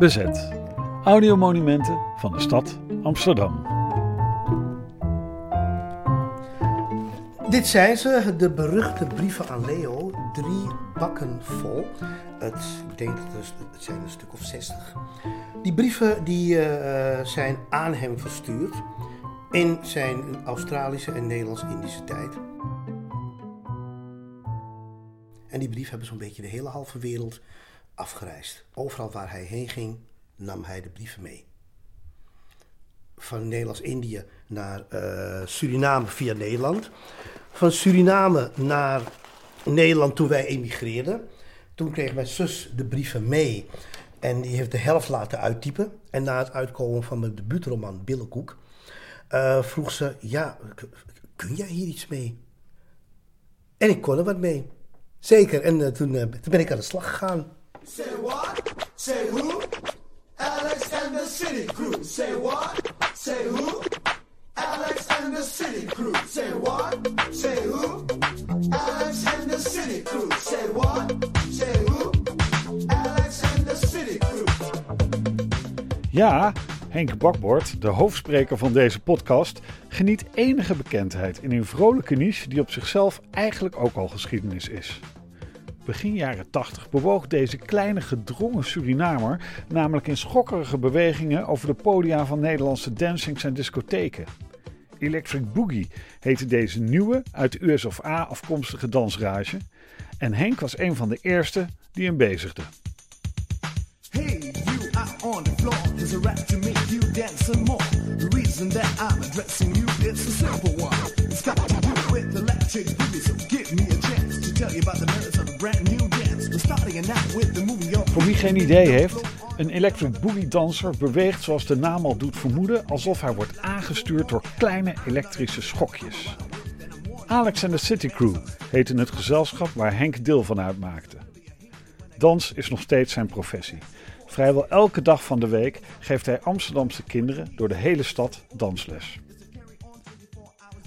Bezet. Audiomonumenten van de stad Amsterdam. Dit zijn ze, de beruchte brieven aan Leo. Drie bakken vol. Het, ik denk dat het, zijn een stuk of zestig. Die brieven die, uh, zijn aan hem verstuurd in zijn Australische en Nederlands-Indische tijd. En die brief hebben zo'n beetje de hele halve wereld afgereisd. Overal waar hij heen ging, nam hij de brieven mee. Van Nederlands-Indië naar uh, Suriname via Nederland. Van Suriname naar Nederland toen wij emigreerden. Toen kreeg mijn zus de brieven mee. En die heeft de helft laten uittypen. En na het uitkomen van mijn debuutroman Billenkoek... Uh, vroeg ze, ja, kun jij hier iets mee? En ik kon er wat mee. Zeker, en uh, toen, toen ben ik aan de slag gegaan. Say what? Say who? Alex and the City Crew. Say what? Say who? Alex and the City Crew. Say what? Say who? Alex and the City Crew. Say what? Say who? Alex and the City Crew. Ja, Henk Bakboord, de hoofdspreker van deze podcast, geniet enige bekendheid in een vrolijke niche die op zichzelf eigenlijk ook al geschiedenis is. Begin jaren 80 bewoog deze kleine gedrongen Surinamer namelijk in schokkerige bewegingen over de podia van Nederlandse dancings en discotheken. Electric Boogie heette deze nieuwe, uit de US of A afkomstige dansrage en Henk was een van de eerste die hem bezigde. Hey, you are on the floor. There's a rap to make you dance some more. The reason that I'm addressing you, it's a simple one. It's got to do with electric boogie, so give me a chance Voor wie geen idee heeft, een electric boogie danser beweegt zoals de naam al doet vermoeden, alsof hij wordt aangestuurd door kleine elektrische schokjes. Alex en de City Crew heette het gezelschap waar Henk deel van uitmaakte. Dans is nog steeds zijn professie. Vrijwel elke dag van de week geeft hij Amsterdamse kinderen door de hele stad dansles.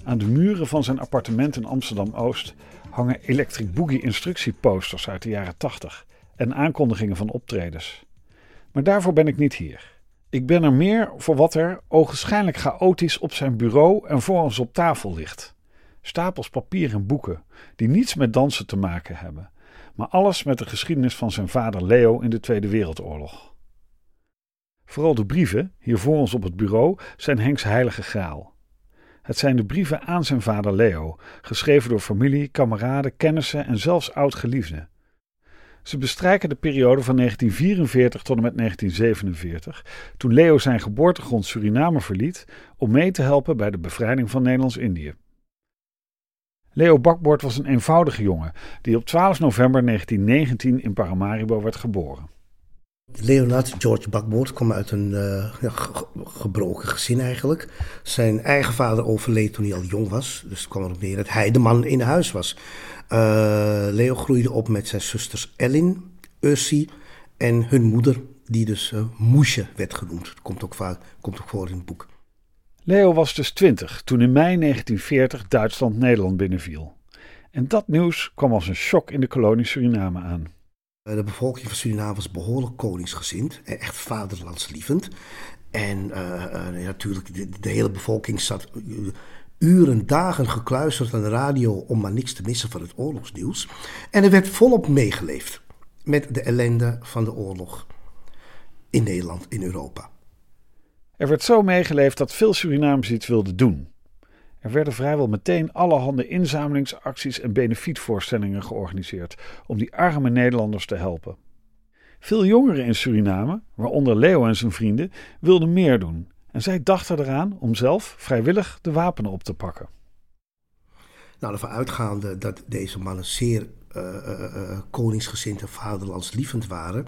Aan de muren van zijn appartement in Amsterdam Oost hangen Electric Boogie instructieposters uit de jaren 80 en aankondigingen van optredens. Maar daarvoor ben ik niet hier. Ik ben er meer voor wat er ogenschijnlijk chaotisch op zijn bureau en voor ons op tafel ligt. Stapels papier en boeken die niets met dansen te maken hebben maar alles met de geschiedenis van zijn vader Leo in de Tweede Wereldoorlog. Vooral de brieven, hier voor ons op het bureau, zijn Henks heilige graal. Het zijn de brieven aan zijn vader Leo, geschreven door familie, kameraden, kennissen en zelfs oud-geliefden. Ze bestrijken de periode van 1944 tot en met 1947, toen Leo zijn geboortegrond Suriname verliet om mee te helpen bij de bevrijding van Nederlands-Indië. Leo Bakboord was een eenvoudige jongen die op 12 november 1919 in Paramaribo werd geboren. Leonard George Bakboord kwam uit een ja, gebroken gezin eigenlijk. Zijn eigen vader overleed toen hij al jong was. Dus het kwam erop neer dat hij de man in huis was. Uh, Leo groeide op met zijn zusters Ellen, Ussie en hun moeder, die dus uh, Moesje werd genoemd. Dat komt ook, vaak, komt ook voor in het boek. Leo was dus twintig toen in mei 1940 Duitsland Nederland binnenviel. En dat nieuws kwam als een shock in de kolonie Suriname aan. De bevolking van Suriname was behoorlijk koningsgezind, echt vaderlandslievend. En uh, natuurlijk, de, de, hele bevolking zat uren, dagen gekluisterd aan de radio om maar niks te missen van het oorlogsnieuws. En er werd volop meegeleefd met de ellende van de oorlog in Nederland, in Europa. Er werd zo meegeleefd dat veel Surinamers iets wilden doen. Er werden vrijwel meteen allerhande inzamelingsacties en benefietvoorstellingen georganiseerd om die arme Nederlanders te helpen. Veel jongeren in Suriname, waaronder Leo en zijn vrienden, wilden meer doen en zij dachten eraan om zelf vrijwillig de wapenen op te pakken. Nou, ervan uitgaande dat deze mannen zeer uh, uh, koningsgezind en vaderlandslievend waren,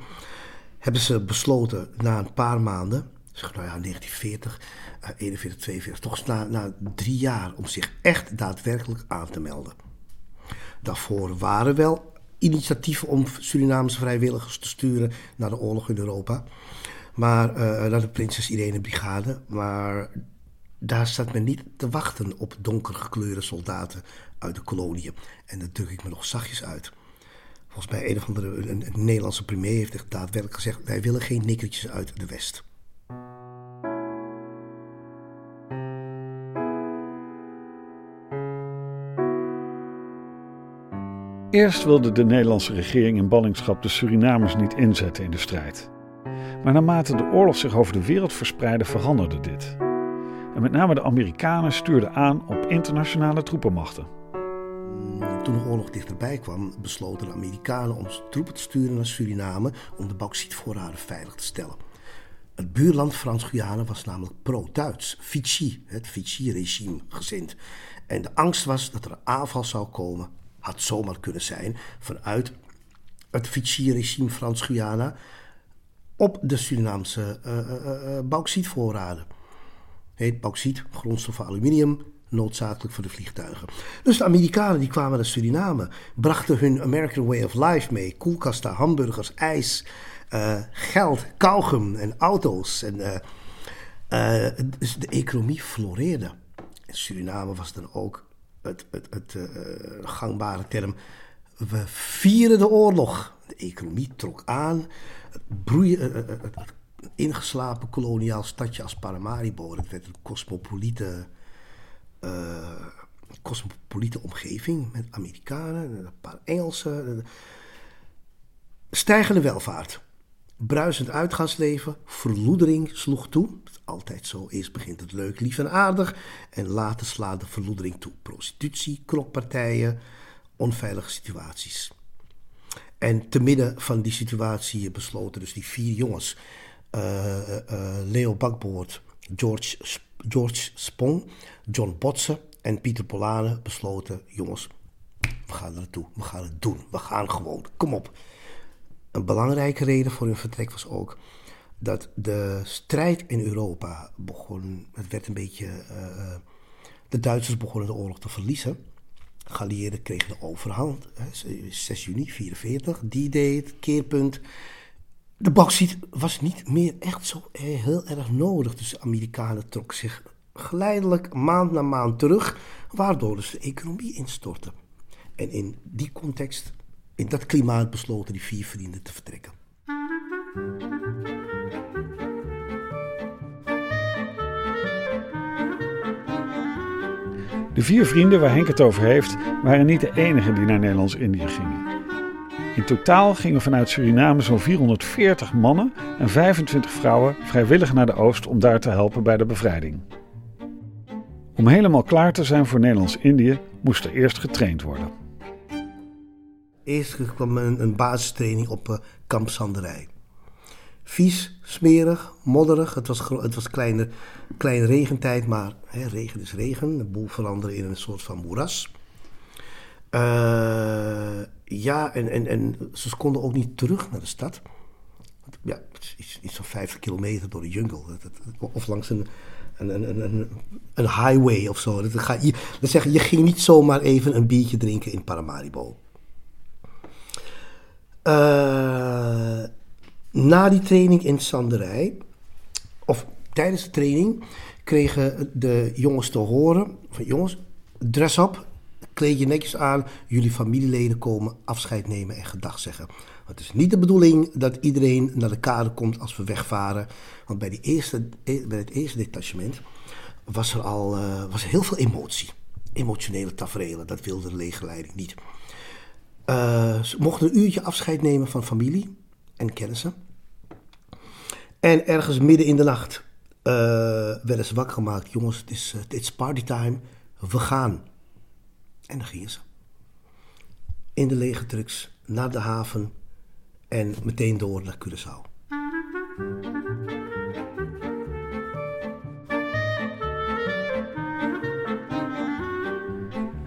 hebben ze besloten na een paar maanden zeg nou ja, 1940, uh, 41, 42, toch na, na drie jaar om zich echt daadwerkelijk aan te melden. Daarvoor waren wel initiatieven om Surinaamse vrijwilligers te sturen naar de oorlog in Europa. Maar uh, naar de Prinses Irene Brigade. Maar daar staat men niet te wachten op donkergekleurde soldaten uit de koloniën. En dat druk ik me nog zachtjes uit. Volgens mij een of andere Nederlandse premier heeft daadwerkelijk gezegd: wij willen geen nikkertjes uit de West. Eerst wilde de Nederlandse regering in ballingschap de Surinamers niet inzetten in de strijd. Maar naarmate de oorlog zich over de wereld verspreidde, veranderde dit. En met name de Amerikanen stuurden aan op internationale troepenmachten. Toen de oorlog dichterbij kwam, besloten de Amerikanen om troepen te sturen naar Suriname om de bauxietvoorraden veilig te stellen. Het buurland Frans-Guyana was namelijk pro-Duits, Vichy, het Vichy-regime, gezind. En de angst was dat er een aanval zou komen, had zomaar kunnen zijn, vanuit het Vichy-regime Frans-Guyana op de Surinaamse uh, bauxietvoorraden. Heet bauxiet, grondstoffen aluminium, noodzakelijk voor de vliegtuigen. Dus de Amerikanen die kwamen naar Suriname, brachten hun American Way of Life mee. Koelkasten, hamburgers, ijs, geld, kauwgum en auto's. En, dus de economie floreerde. In Suriname was dan ook het, het, het gangbare term... We vieren de oorlog. De economie trok aan. Het, broeien, het ingeslapen koloniaal stadje als Paramaribo... dat werd een cosmopolite cosmopolite omgeving met Amerikanen, een paar Engelsen. Stijgende welvaart, bruisend uitgaansleven, verloedering sloeg toe. Altijd zo, eerst begint het leuk, lief en aardig en later slaat de verloedering toe. Prostitutie, krokpartijen, onveilige situaties. En te midden van die situatie besloten dus die vier jongens, uh, uh, Leo Bakboord, George George Spong, John Botsen en Pieter Polane besloten: jongens, we gaan er naartoe, we gaan het doen, we gaan gewoon, kom op. Een belangrijke reden voor hun vertrek was ook dat de strijd in Europa begon. Het werd een beetje. Uh, de Duitsers begonnen de oorlog te verliezen. Geallieerden kregen de overhand. 6 juni 1944, die deed keerpunt. De bauxiet was niet meer echt zo heel erg nodig. Dus de Amerikanen trokken zich geleidelijk maand na maand terug, waardoor dus de economie instortte. En in die context, in dat klimaat, besloten die vier vrienden te vertrekken. De vier vrienden waar Henk het over heeft, waren niet de enigen die naar Nederlands-Indië gingen. In totaal gingen vanuit Suriname zo'n 440 mannen en 25 vrouwen vrijwillig naar de oost om daar te helpen bij de bevrijding. Om helemaal klaar te zijn voor Nederlands-Indië moest er eerst getraind worden. Eerst kwam een, een basistraining op uh, kamp Sanderij. Vies, smerig, modderig. Het was, het was kleine, kleine regentijd, maar hè, regen is regen. De boel veranderde in een soort van moeras. Uh, ja, en, en, en ze konden ook niet terug naar de stad. Ja, iets, van 50 kilometer door de jungle. Of langs een, een, een, een, een highway of zo. Dat, je, dat zeggen, je ging niet zomaar even een biertje drinken in Paramaribo. Uh, na die training in Sanderij, of tijdens de training, kregen de jongens te horen: van jongens, dress op, kleed je netjes aan, jullie familieleden komen afscheid nemen en gedag zeggen. Het is niet de bedoeling dat iedereen naar de kade komt als we wegvaren. Want bij, eerste, bij het eerste detachement was er al uh, was heel veel emotie. Emotionele tafereelen, dat wilde de legerleiding niet. Uh, ze mochten een uurtje afscheid nemen van familie en kennissen. En ergens midden in de nacht uh, werden ze wakker gemaakt. Jongens, het is, het is partytime, we gaan. En dan gingen ze. In de legertrucks naar de haven en meteen door naar Curaçao.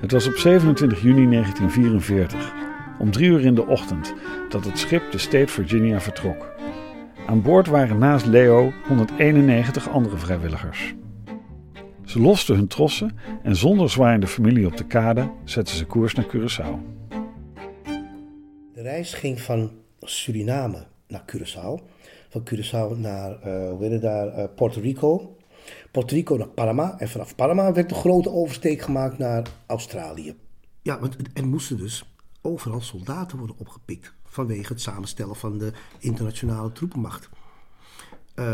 Het was op 27 juni 1944, om drie uur in de ochtend, dat het schip de State Virginia vertrok. Aan boord waren naast Leo 191 andere vrijwilligers. Ze losten hun trossen en zonder zwaaiende familie op de kade zetten ze koers naar Curaçao. De reis ging van Suriname naar Curaçao. Van Curaçao naar, uh, hoe heet daar, uh, Puerto Rico. Puerto Rico naar Panama. En vanaf Panama werd de grote oversteek gemaakt naar Australië. Ja, want er moesten dus overal soldaten worden opgepikt vanwege het samenstellen van de internationale troepenmacht. Uh,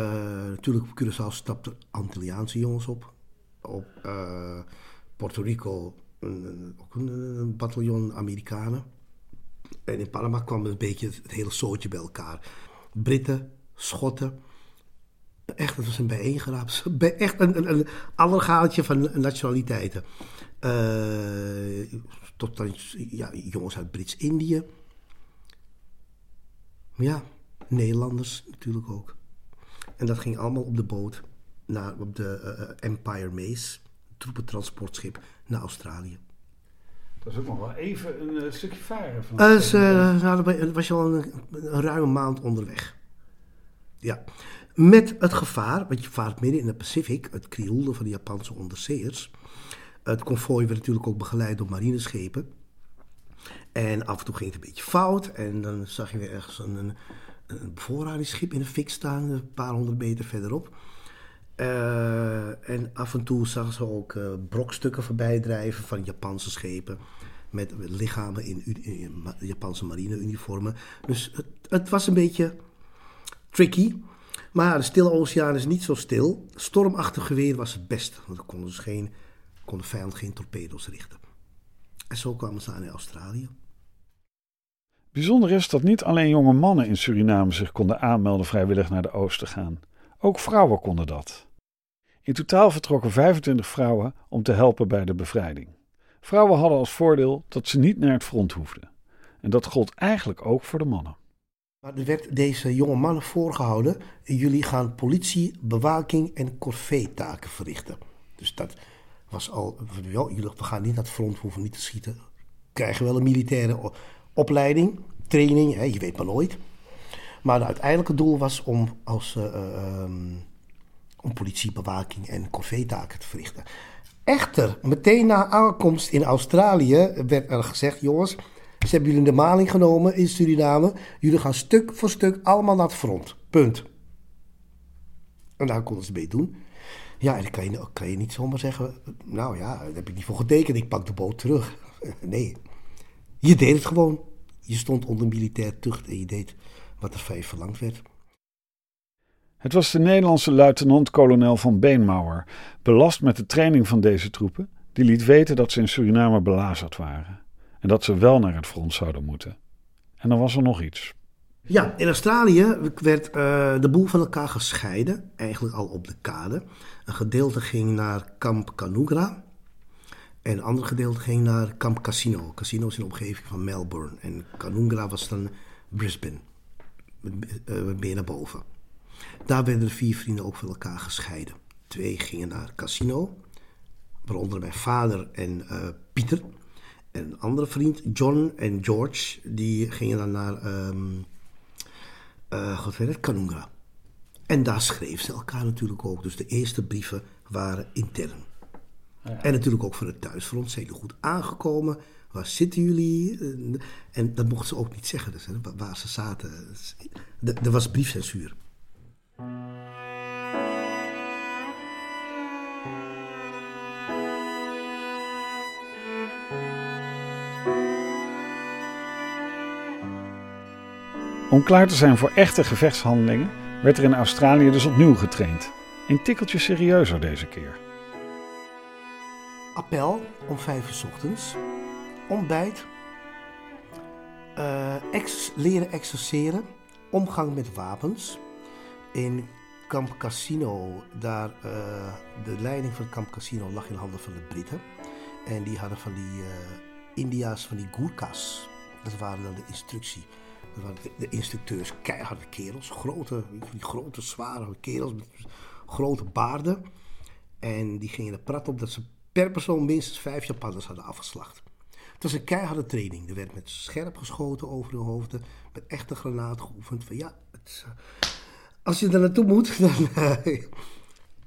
natuurlijk op Curaçao stapten Antilliaanse jongens op. Op uh, Puerto Rico een, ook een, bataljon Amerikanen. En in Panama kwam een beetje het hele soortje bij elkaar. Britten, Schotten. Echt, het was een bijeengeraapt. Echt een, een, een allergaaltje van nationaliteiten. Uh, tot dan ja, jongens uit Brits-Indië. Ja, Nederlanders natuurlijk ook. En dat ging allemaal op de boot naar, op de uh, Empire Mace, troepentransportschip, naar Australië. Dat is ook nog wel even een uh, stukje varen. Van uh, ze, nou, was je al een, een, ruime maand onderweg. Ja. Met het gevaar, want je vaart midden in de Pacific, het krioelde van de Japanse onderzeeërs. Het konvooi werd natuurlijk ook begeleid door marineschepen. En af en toe ging het een beetje fout. En dan zag je weer ergens een, een, een bevoorradingsschip in de fik staan, een paar honderd meter verderop. Uh, en af en toe zagen ze ook uh, brokstukken voorbij drijven van Japanse schepen. Met lichamen in, Japanse marineuniformen. Dus het, het, was een beetje tricky. Maar de Stille Oceaan is niet zo stil. Stormachtig geweer was het beste. Want dan konden, dus geen, kon vijand geen torpedo's richten. En zo kwamen ze aan in Australië. Bijzonder is dat niet alleen jonge mannen in Suriname zich konden aanmelden vrijwillig naar de oost te gaan. Ook vrouwen konden dat. In totaal vertrokken 25 vrouwen om te helpen bij de bevrijding. Vrouwen hadden als voordeel dat ze niet naar het front hoefden. En dat gold eigenlijk ook voor de mannen. Maar er werd deze jonge mannen voorgehouden: jullie gaan politie, bewaking en corvée-taken verrichten. Dus dat was al, jullie we gaan niet naar het front, hoeven niet te schieten. Krijgen wel een militaire opleiding, training, hè, je weet maar nooit. Maar het uiteindelijke doel was om als uh, um, om politiebewaking en corvée-taken te verrichten. Echter, meteen na aankomst in Australië werd er gezegd: jongens, ze hebben jullie de maling genomen in Suriname. Jullie gaan stuk voor stuk allemaal naar het front. Punt. En daar konden ze mee doen. Ja, en dan kan je, niet zomaar zeggen: Nou ja, daar heb ik niet voor getekend, ik pak de boot terug. Nee, je deed het gewoon. Je stond onder militair tucht en je deed wat er van je verlangd werd. Het was de Nederlandse luitenant-kolonel van Beenmauer, belast met de training van deze troepen, die liet weten dat ze in Suriname belazerd waren en dat ze wel naar het front zouden moeten. En dan was er nog iets. Ja, in Australië werd uh, de boel van elkaar gescheiden, eigenlijk al op de kade. Een gedeelte ging naar Kamp Kanugra en een ander gedeelte ging naar Kamp Casino. Casino is in de omgeving van Melbourne en Kanugra was dan Brisbane, meer naar boven. Daar werden de vier vrienden ook van elkaar gescheiden. Twee gingen naar casino, waaronder mijn vader en uh, Pieter. En een andere vriend, John en George, die gingen dan naar um, uh, God weet het, Kanungra. En daar schreven ze elkaar natuurlijk ook. Dus de eerste brieven waren intern. Ja. En natuurlijk ook van het thuisfront. Zijn jullie goed aangekomen? Waar zitten jullie? En dat mochten ze ook niet zeggen. Dus, waar ze zaten. Er was briefcensuur. Om klaar te zijn voor echte gevechtshandelingen werd er in Australië dus opnieuw getraind. Een tikkeltje serieuzer deze keer. Appel om vijf uur ochtends. Ontbijt. Uh, ex leren exerceren. Omgang met wapens. In Camp Casino, daar, uh, de leiding van Camp Casino lag in handen van de Britten. En die hadden van die uh, India's, van die Gurkhas. Dat waren dan de instructie. De, instructeurs, keiharde kerels. Grote, die grote, zware kerels met grote baarden. En die gingen er prat op dat ze per persoon minstens vijf Japanners hadden afgeslacht. Het was een keiharde training. Er werd met scherp geschoten over hun hoofden. Met echte granaten geoefend. Van ja, het, als je er naartoe moet, dan. Uh,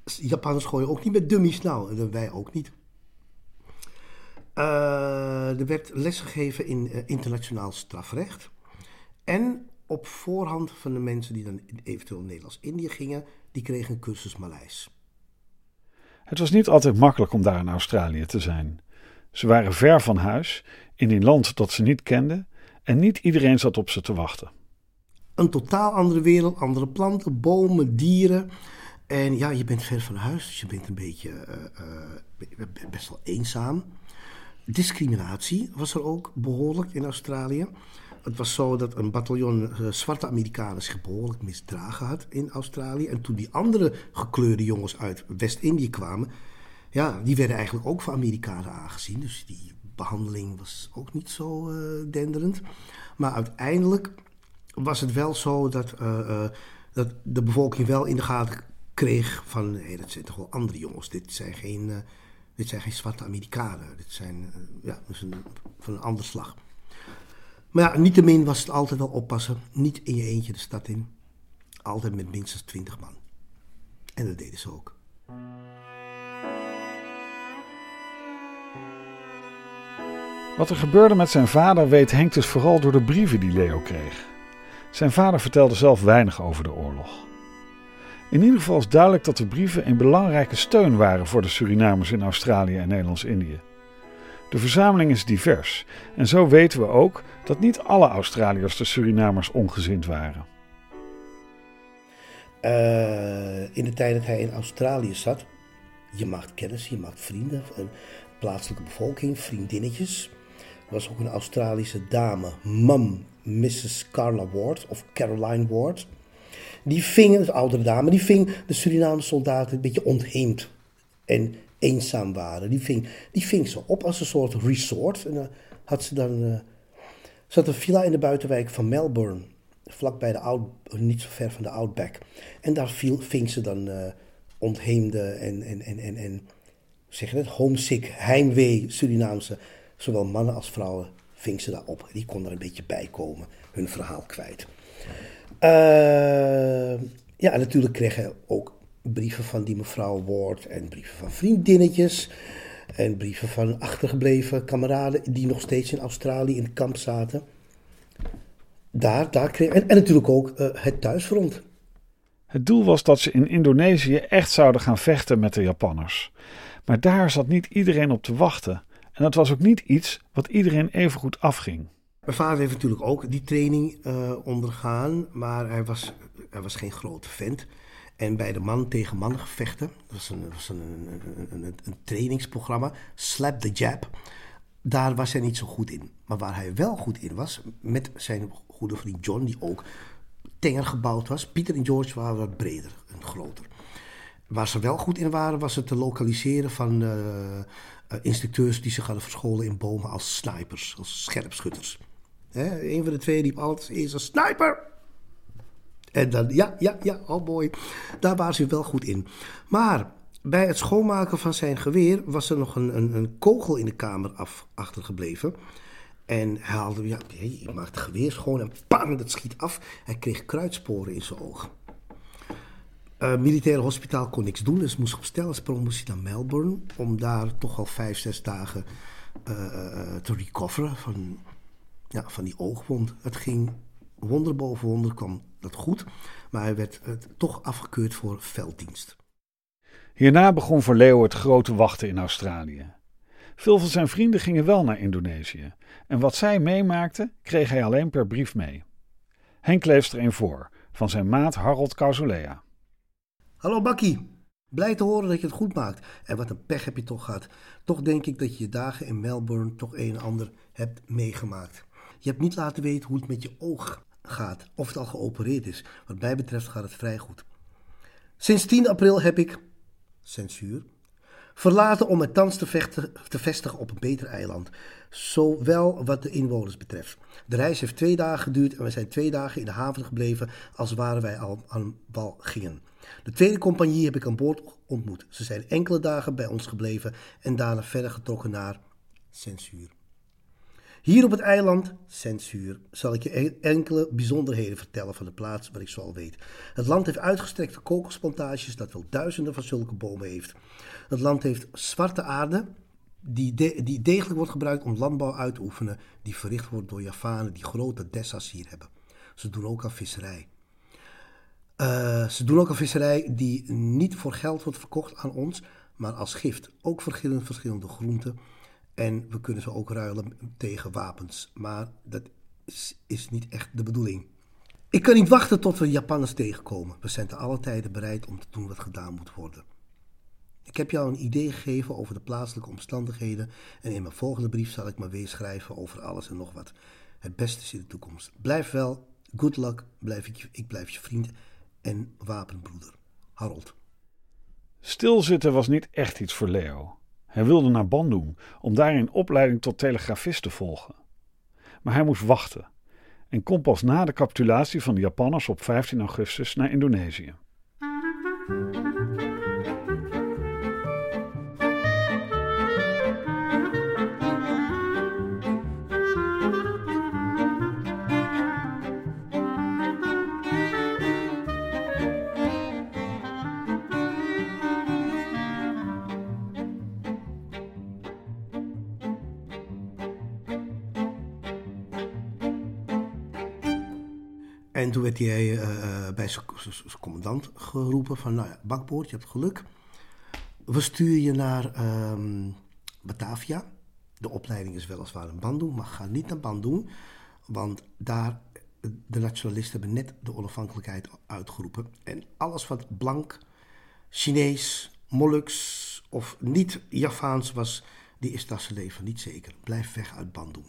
Japanners gooien ook niet met dummies. Nou, wij ook niet. Uh, er werd lesgegeven in uh, internationaal strafrecht. En op voorhand van de mensen die dan eventueel Nederlands-Indië gingen, die kregen een cursus Maleis. Het was niet altijd makkelijk om daar in Australië te zijn. Ze waren ver van huis in een land dat ze niet kenden en niet iedereen zat op ze te wachten. Een totaal andere wereld, andere planten, bomen, dieren. En ja, je bent ver van huis, dus je bent een beetje uh, best wel eenzaam. Discriminatie was er ook behoorlijk in Australië. Het was zo dat een bataljon uh, zwarte Amerikanen zich behoorlijk misdragen had in Australië. En toen die andere gekleurde jongens uit West-Indië kwamen, ja, die werden eigenlijk ook voor Amerikanen aangezien. Dus die behandeling was ook niet zo uh, denderend. Maar uiteindelijk was het wel zo dat, uh, dat de bevolking wel in de gaten kreeg van... Hey, dat zijn toch wel andere jongens, dit zijn geen, dit zijn geen zwarte Amerikanen. Dit zijn ja, dus een, van een ander slag. Maar ja, niettemin was het altijd wel oppassen. Niet in je eentje de stad in. Altijd met minstens twintig man. En dat deden ze ook. Wat er gebeurde met zijn vader weet Henk dus vooral door de brieven die Leo kreeg. Zijn vader vertelde zelf weinig over de oorlog. In ieder geval is duidelijk dat de brieven een belangrijke steun waren voor de Surinamers in Australië en Nederlands-Indië. De verzameling is divers en zo weten we ook dat niet alle Australiërs de Surinamers ongezind waren. Uh, in de tijd dat hij in Australië zat, je maakt kennis, je maakt vrienden, plaatselijke bevolking, vriendinnetjes. Er was ook een Australische dame, Mum, Mrs. Carla Ward of Caroline Ward. Die ving, een oudere dame, die ving de Surinaamse soldaten een beetje ontheemd en eenzaam waren. Die ving, die ving ze op als een soort resort. En had ze dan. Uh, zat een villa in de buitenwijk van Melbourne. Vlakbij de Out, niet zo ver van de Outback. En daar viel, ving ze dan uh, ontheemde en, en, en, en, en zeg het, homesick, heimwee Surinaamse, zowel mannen als vrouwen, ving ze daar op. Die kon er een beetje bij komen, hun verhaal kwijt. Uh, ja, natuurlijk kreeg hij ook brieven van die mevrouw Ward en brieven van vriendinnetjes. En brieven van achtergebleven kameraden die nog steeds in Australië in het kamp zaten. Daar, daar kreeg, en, en natuurlijk ook uh, het thuisfront. Het doel was dat ze in Indonesië echt zouden gaan vechten met de Japanners. Maar daar zat niet iedereen op te wachten. En dat was ook niet iets wat iedereen even goed afging. Mijn vader heeft natuurlijk ook die training uh, ondergaan, maar hij was, hij was geen grote vent. En bij de man tegen man gevechten, dat was een, was een, een, een, een trainingsprogramma, Slap the Jab. Daar was hij niet zo goed in. Maar waar hij wel goed in was, met zijn goede vriend John, die ook tenger gebouwd was. Pieter en George waren wat breder en groter. Waar ze wel goed in waren, was het te lokaliseren van uh, uh, instructeurs die zich hadden verscholen in bomen als snipers, als scherpschutters. Hè, een van de twee liep altijd eerst als sniper. En dan, ja, ja, ja, oh boy. Daar waren ze wel goed in. Maar bij het schoonmaken van zijn geweer was er nog een, een, een kogel in de kamer af, achtergebleven. En hij haalde, ja, hij maakte het geweer schoon en pang, dat schiet af. Hij kreeg kruidsporen in zijn oog. Uh, militaire hospitaal kon niks doen, dus moest op stelensprong moest naar Melbourne. Om daar toch al vijf, zes dagen uh, uh, te recoveren van, ja, van die oogwond. Het ging wonder boven wonder, kwam dat goed. Maar hij werd toch afgekeurd voor velddienst. Hierna begon voor Leo het grote wachten in Australië. Veel van zijn vrienden gingen wel naar Indonesië. En wat zij meemaakten, kreeg hij alleen per brief mee. Henk leest er een voor, van zijn maat Harold Causolea. Hallo Bakkie, blij te horen dat je het goed maakt. En wat een pech heb je toch gehad. Toch denk ik dat je je dagen in Melbourne toch een en ander hebt meegemaakt. Je hebt niet laten weten hoe het met je oog gaat, of het al geopereerd is. Wat mij betreft gaat het vrij goed. Sinds 10 april heb ik, censuur, verlaten om me thans te vestigen op een beter eiland. Zowel wat de inwoners betreft. De reis heeft twee dagen geduurd en we zijn twee dagen in de haven gebleven als waren wij al aan wal gingen. De tweede compagnie heb ik aan boord ontmoet. Ze zijn enkele dagen bij ons gebleven en daarna verder getrokken naar censuur. Hier op het eiland, censuur, zal ik je e- enkele bijzonderheden vertellen van de plaats waar ik zo al weet. Het land heeft uitgestrekte kokosplantages dat wel duizenden van zulke bomen heeft. Het land heeft zwarte aarde, die, die degelijk wordt gebruikt om landbouw uit te oefenen, die verricht wordt door Javanen die grote dessa's hier hebben. Ze doen ook aan visserij. Uh, ze doen ook aan visserij die niet voor geld wordt verkocht aan ons, maar als gift. Ook verschillende, verschillende groenten En we kunnen ze ook ruilen tegen wapens. Maar dat is, niet echt de bedoeling. Ik kan niet wachten tot we Japanners tegenkomen. We zijn te alle tijden bereid om te doen wat gedaan moet worden. Ik heb jou een idee gegeven over de plaatselijke omstandigheden en in mijn volgende brief zal ik maar weer schrijven over alles en nog wat. Het beste is in de toekomst. Blijf wel, good luck, blijf ik, ik blijf je vriend en wapenbroeder. Harold. Stilzitten was niet echt iets voor Leo. Hij wilde naar Bandung om daar een opleiding tot telegrafist te volgen. Maar hij moest wachten en kon pas na de capitulatie van de Japanners op 15 augustus naar Indonesië. Werd hij uh, bij zijn commandant geroepen van, nou ja, bakboord, je hebt geluk. We sturen je naar um, Batavia. De opleiding is weliswaar in Bandung, maar ga niet naar Bandung. Want daar, de nationalisten hebben net de onafhankelijkheid uitgeroepen. En alles wat blank, Chinees, Moluks of niet Javaans was, die is daar zijn leven niet zeker. Blijf weg uit Bandung.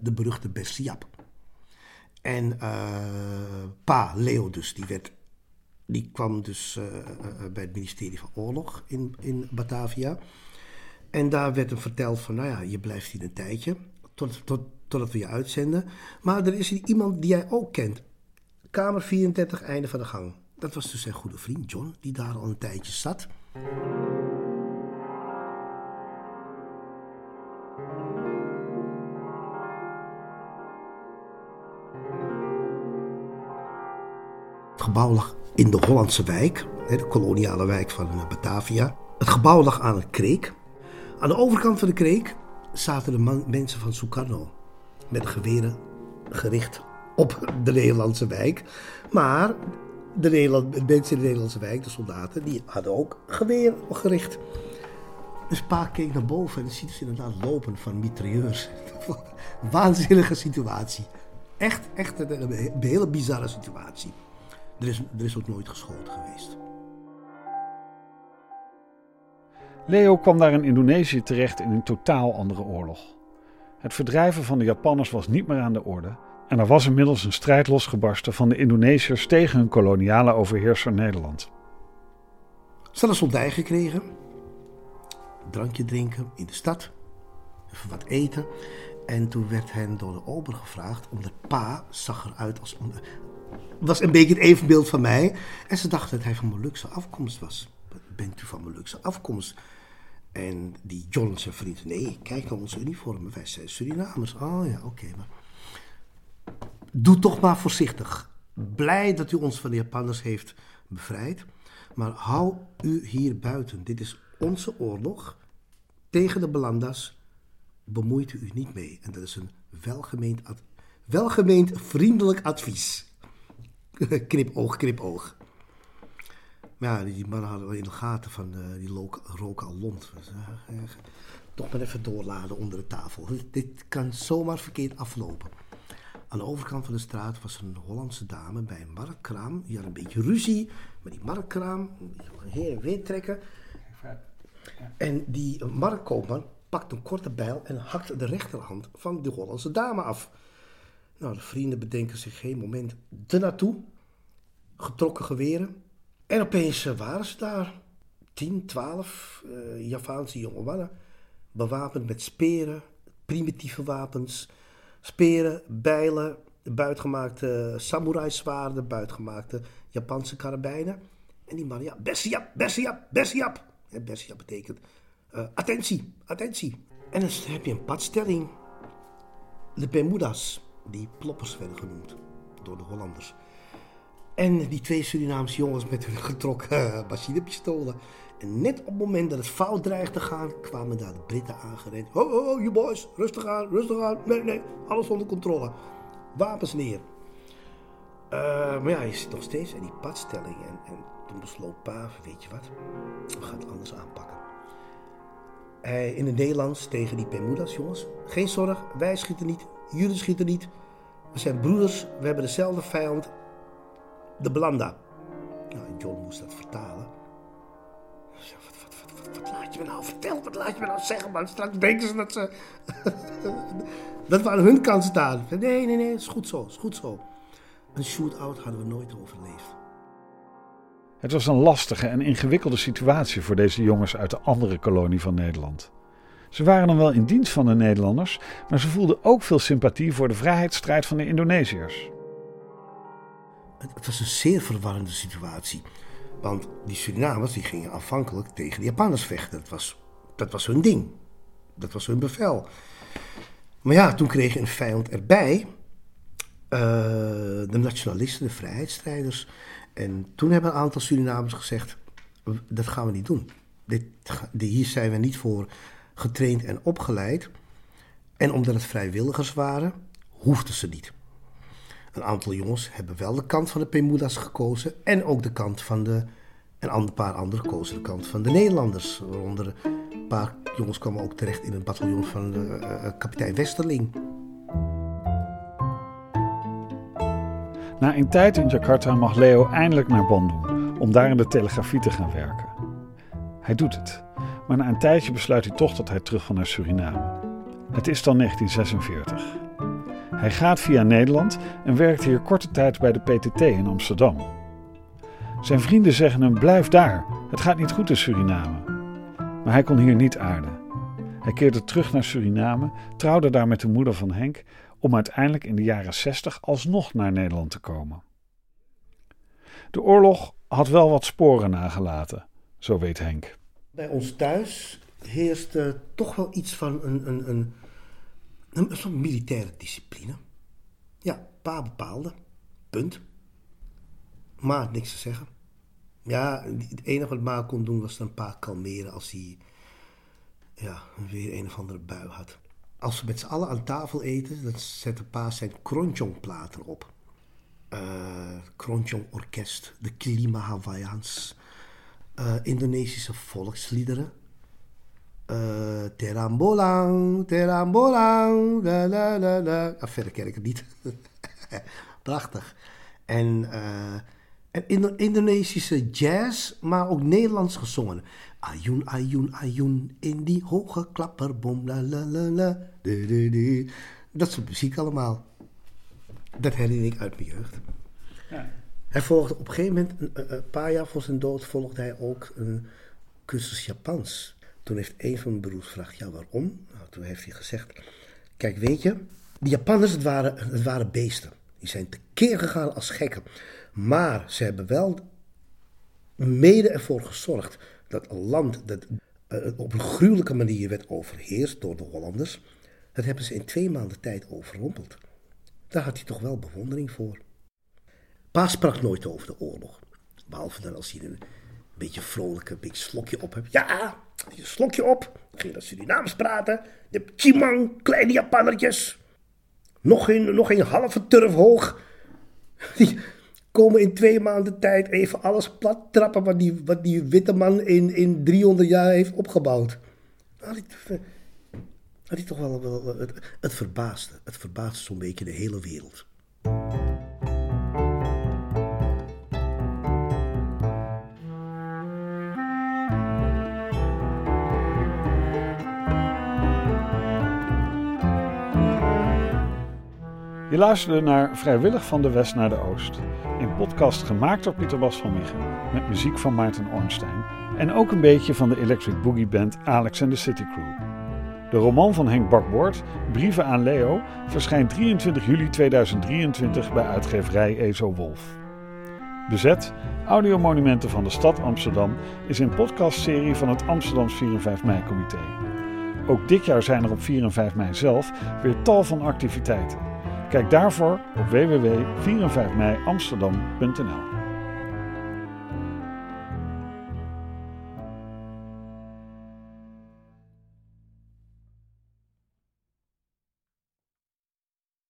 de beruchte Bessiap. En uh, pa, Leo dus, die, werd, die kwam dus uh, bij het ministerie van Oorlog in, in Batavia. En daar werd hem verteld van, nou ja, je blijft hier een tijdje, tot, tot, totdat we je uitzenden. Maar er is iemand die jij ook kent. Kamer 34, einde van de gang. Dat was dus zijn goede vriend John, die daar al een tijdje zat. Gebouw lag in de Hollandse wijk, de koloniale wijk van Batavia. Het gebouw lag aan een kreek. Aan de overkant van de kreek zaten de mensen van Sukarno met geweren gericht op de Nederlandse wijk. Maar de, Nederland, mensen in de Nederlandse wijk, de soldaten, die hadden ook geweer gericht. Dus pa keek naar boven en ziet ze inderdaad lopen van mitrailleurs. Waanzinnige situatie. Echt, echt een hele bizarre situatie. Er is, er is ook nooit geschoten geweest. Leo kwam daar in Indonesië terecht in een totaal andere oorlog. Het verdrijven van de Japanners was niet meer aan de orde en er was inmiddels een strijd losgebarsten van de Indonesiërs tegen hun koloniale overheerser Nederland. Ze hadden soldij gekregen, een drankje drinken in de stad, even wat eten. En toen werd hen door de ober gevraagd, omdat pa zag eruit als was een beetje het evenbeeld van mij. En ze dachten dat hij van Molukse afkomst was. Bent u van Molukse afkomst? En die John, zijn vriend, nee, kijk naar onze uniformen. Wij zijn Surinamers. Oh ja, oké. maar... Doe toch maar voorzichtig. Blij dat u ons van de Japanners heeft bevrijd. Maar hou u hier buiten. Dit is onze oorlog tegen de Belanda's. Bemoeit u u niet mee. En dat is een welgemeend, welgemeend vriendelijk advies. knipoog, knipoog. Maar ja, die mannen hadden wel in de gaten van uh, die roken al lont. Dus, uh, toch maar even doorladen onder de tafel. Dit kan zomaar verkeerd aflopen. Aan de overkant van de straat was een Hollandse dame bij een marktkraam. Die had een beetje ruzie met die marktkraam. Heen en weer trekken. En die marktkoopman pakt een korte bijl en hakt de rechterhand van de Hollandse dame af. Nou, de vrienden bedenken zich geen moment ernaartoe. Getrokken geweren. En opeens eh, waren ze daar. 10, 12 uh, Javaanse jonge mannen. Bewapend met speren, primitieve wapens. Speren, bijlen, buitgemaakte samurai-zwaarden, buitgemaakte Japanse karabijnen. En die mannen, ja, Bessiap, Bessiap, Bessiap. En Bessiap betekent uh, attentie, attentie. En dan heb je een padstelling. De Bermudas die ploppers werden genoemd door de Hollanders. En die twee Surinaamse jongens met hun getrokken uh, machinepistolen. En net op het moment dat het fout dreigde te gaan, kwamen daar de Britten aangerend. Ho, ho, ho, you boys, rustig aan, rustig aan. Nee, nee, alles onder controle. Wapens neer. Uh, maar ja, je zit nog steeds in die padstelling. En, en toen besloot Pa, weet je wat, we gaan het anders aanpakken. hij in het Nederlands tegen die Pemudas, jongens. Geen zorg, wij schieten niet, jullie schieten niet. We zijn broeders, we hebben dezelfde vijand, de Blanda. Nou, John moest dat vertalen. Wat, wat, wat, laat je me nou vertellen? Wat laat je me nou zeggen, man? Straks denken ze dat ze... dat aan hun kant staan. Nee, nee, nee, is goed zo, is goed zo. Een shootout hadden we nooit overleefd. Het was een lastige en ingewikkelde situatie voor deze jongens uit de andere kolonie van Nederland. Ze waren dan wel in dienst van de Nederlanders, maar ze voelden ook veel sympathie voor de vrijheidsstrijd van de Indonesiërs. Het, was een zeer verwarrende situatie. Want die Surinamers die gingen afhankelijk tegen de Japanners vechten. Dat was, dat was hun ding. Dat was hun bevel. Maar ja, toen kreeg een vijand erbij. Uh, de nationalisten, de vrijheidsstrijders. En toen hebben een aantal Surinamers gezegd: dat gaan we niet doen. Dit, hier zijn we niet voor getraind en opgeleid. En omdat het vrijwilligers waren, hoefden ze niet. Een aantal jongens hebben wel de kant van de Pemudas gekozen en ook de kant van de. En een paar anderen kozen de kant van de Nederlanders. Waaronder een paar jongens kwamen ook terecht in het bataljon van de, uh, kapitein Westerling. Na een tijd in Jakarta mag Leo eindelijk naar Bandung om daar in de telegrafie te gaan werken. Hij doet het, maar na een tijdje besluit hij toch dat hij terug wil naar Suriname. Het is dan 1946. Hij gaat via Nederland en werkt hier korte tijd bij de PTT in Amsterdam. Zijn vrienden zeggen hem: blijf daar, het gaat niet goed in Suriname. Maar hij kon hier niet aarden. Hij keerde terug naar Suriname, trouwde daar met de moeder van Henk om uiteindelijk in de jaren 60 alsnog naar Nederland te komen. De oorlog had wel wat sporen nagelaten, zo weet Henk. Bij ons thuis heerste toch wel iets van een, een, een, een, militaire discipline. Ja, pa bepaalde. Punt. Ma had niks te zeggen. Ja, het enige wat Ma kon doen was een paar kalmeren als hij ja, weer een of andere bui had. Als we met z'n allen aan tafel eten, dan zetten pa zijn kronjongplaten op. Uh, kronjong orkest, de Klima Hawaiians, uh, Indonesische volksliederen. Uh, terambolang, terambolang, la la la la. Ah, verder ken ik het niet. Prachtig. En, uh, en Indonesische jazz, maar ook Nederlands gezongen. Ayun, ayun, ayun, in die hoge klapperbom, la la la la. Dat soort muziek allemaal. Dat herinner ik uit mijn jeugd. Hij volgde op een gegeven moment, een, paar jaar voor zijn dood, volgde hij ook een cursus Japans. Toen heeft een van mijn broers gevraagd, ja waarom? Nou, toen heeft hij gezegd, kijk weet je, die Japanners, het waren, het waren beesten. Die zijn tekeer gegaan als gekken. Maar ze hebben wel mede ervoor gezorgd dat een land dat uh, op een gruwelijke manier werd overheerst door de Hollanders, dat hebben ze in twee maanden tijd overrompeld. Daar had hij toch wel bewondering voor. Pa sprak nooit over de oorlog. Behalve dan als hij een beetje vrolijk een beetje slokje op hebt. Ja, een slokje op. Ging naar Surinaams praten. De Chimang, kleine Japannertjes. Nog geen, nog geen halve turf hoog. Die, komen in twee maanden tijd even alles plat trappen wat die, wat die witte man in, in 300 jaar heeft opgebouwd. Had ik, had toch wel, wel het, het. Het verbaasde zo'n beetje de hele wereld. Je luisterde naar Vrijwillig van de West naar de Oost. Een podcast gemaakt door Pieter Bas van Miegen. Met muziek van Maarten Ornstein. En ook een beetje van de Electric Boogie Band Alex and the City Crew. De roman van Henk Bakboord, Brieven aan Leo, verschijnt 23 juli 2023 bij uitgeverij Ezo Wolf. Bezet, Audiomonumenten van de stad Amsterdam, is een podcastserie van het Amsterdams 4 en 5 mei comité. Ook dit jaar zijn er op 4 en 5 mei zelf weer tal van activiteiten. Kijk daarvoor op www.4en5meiamsterdam.nl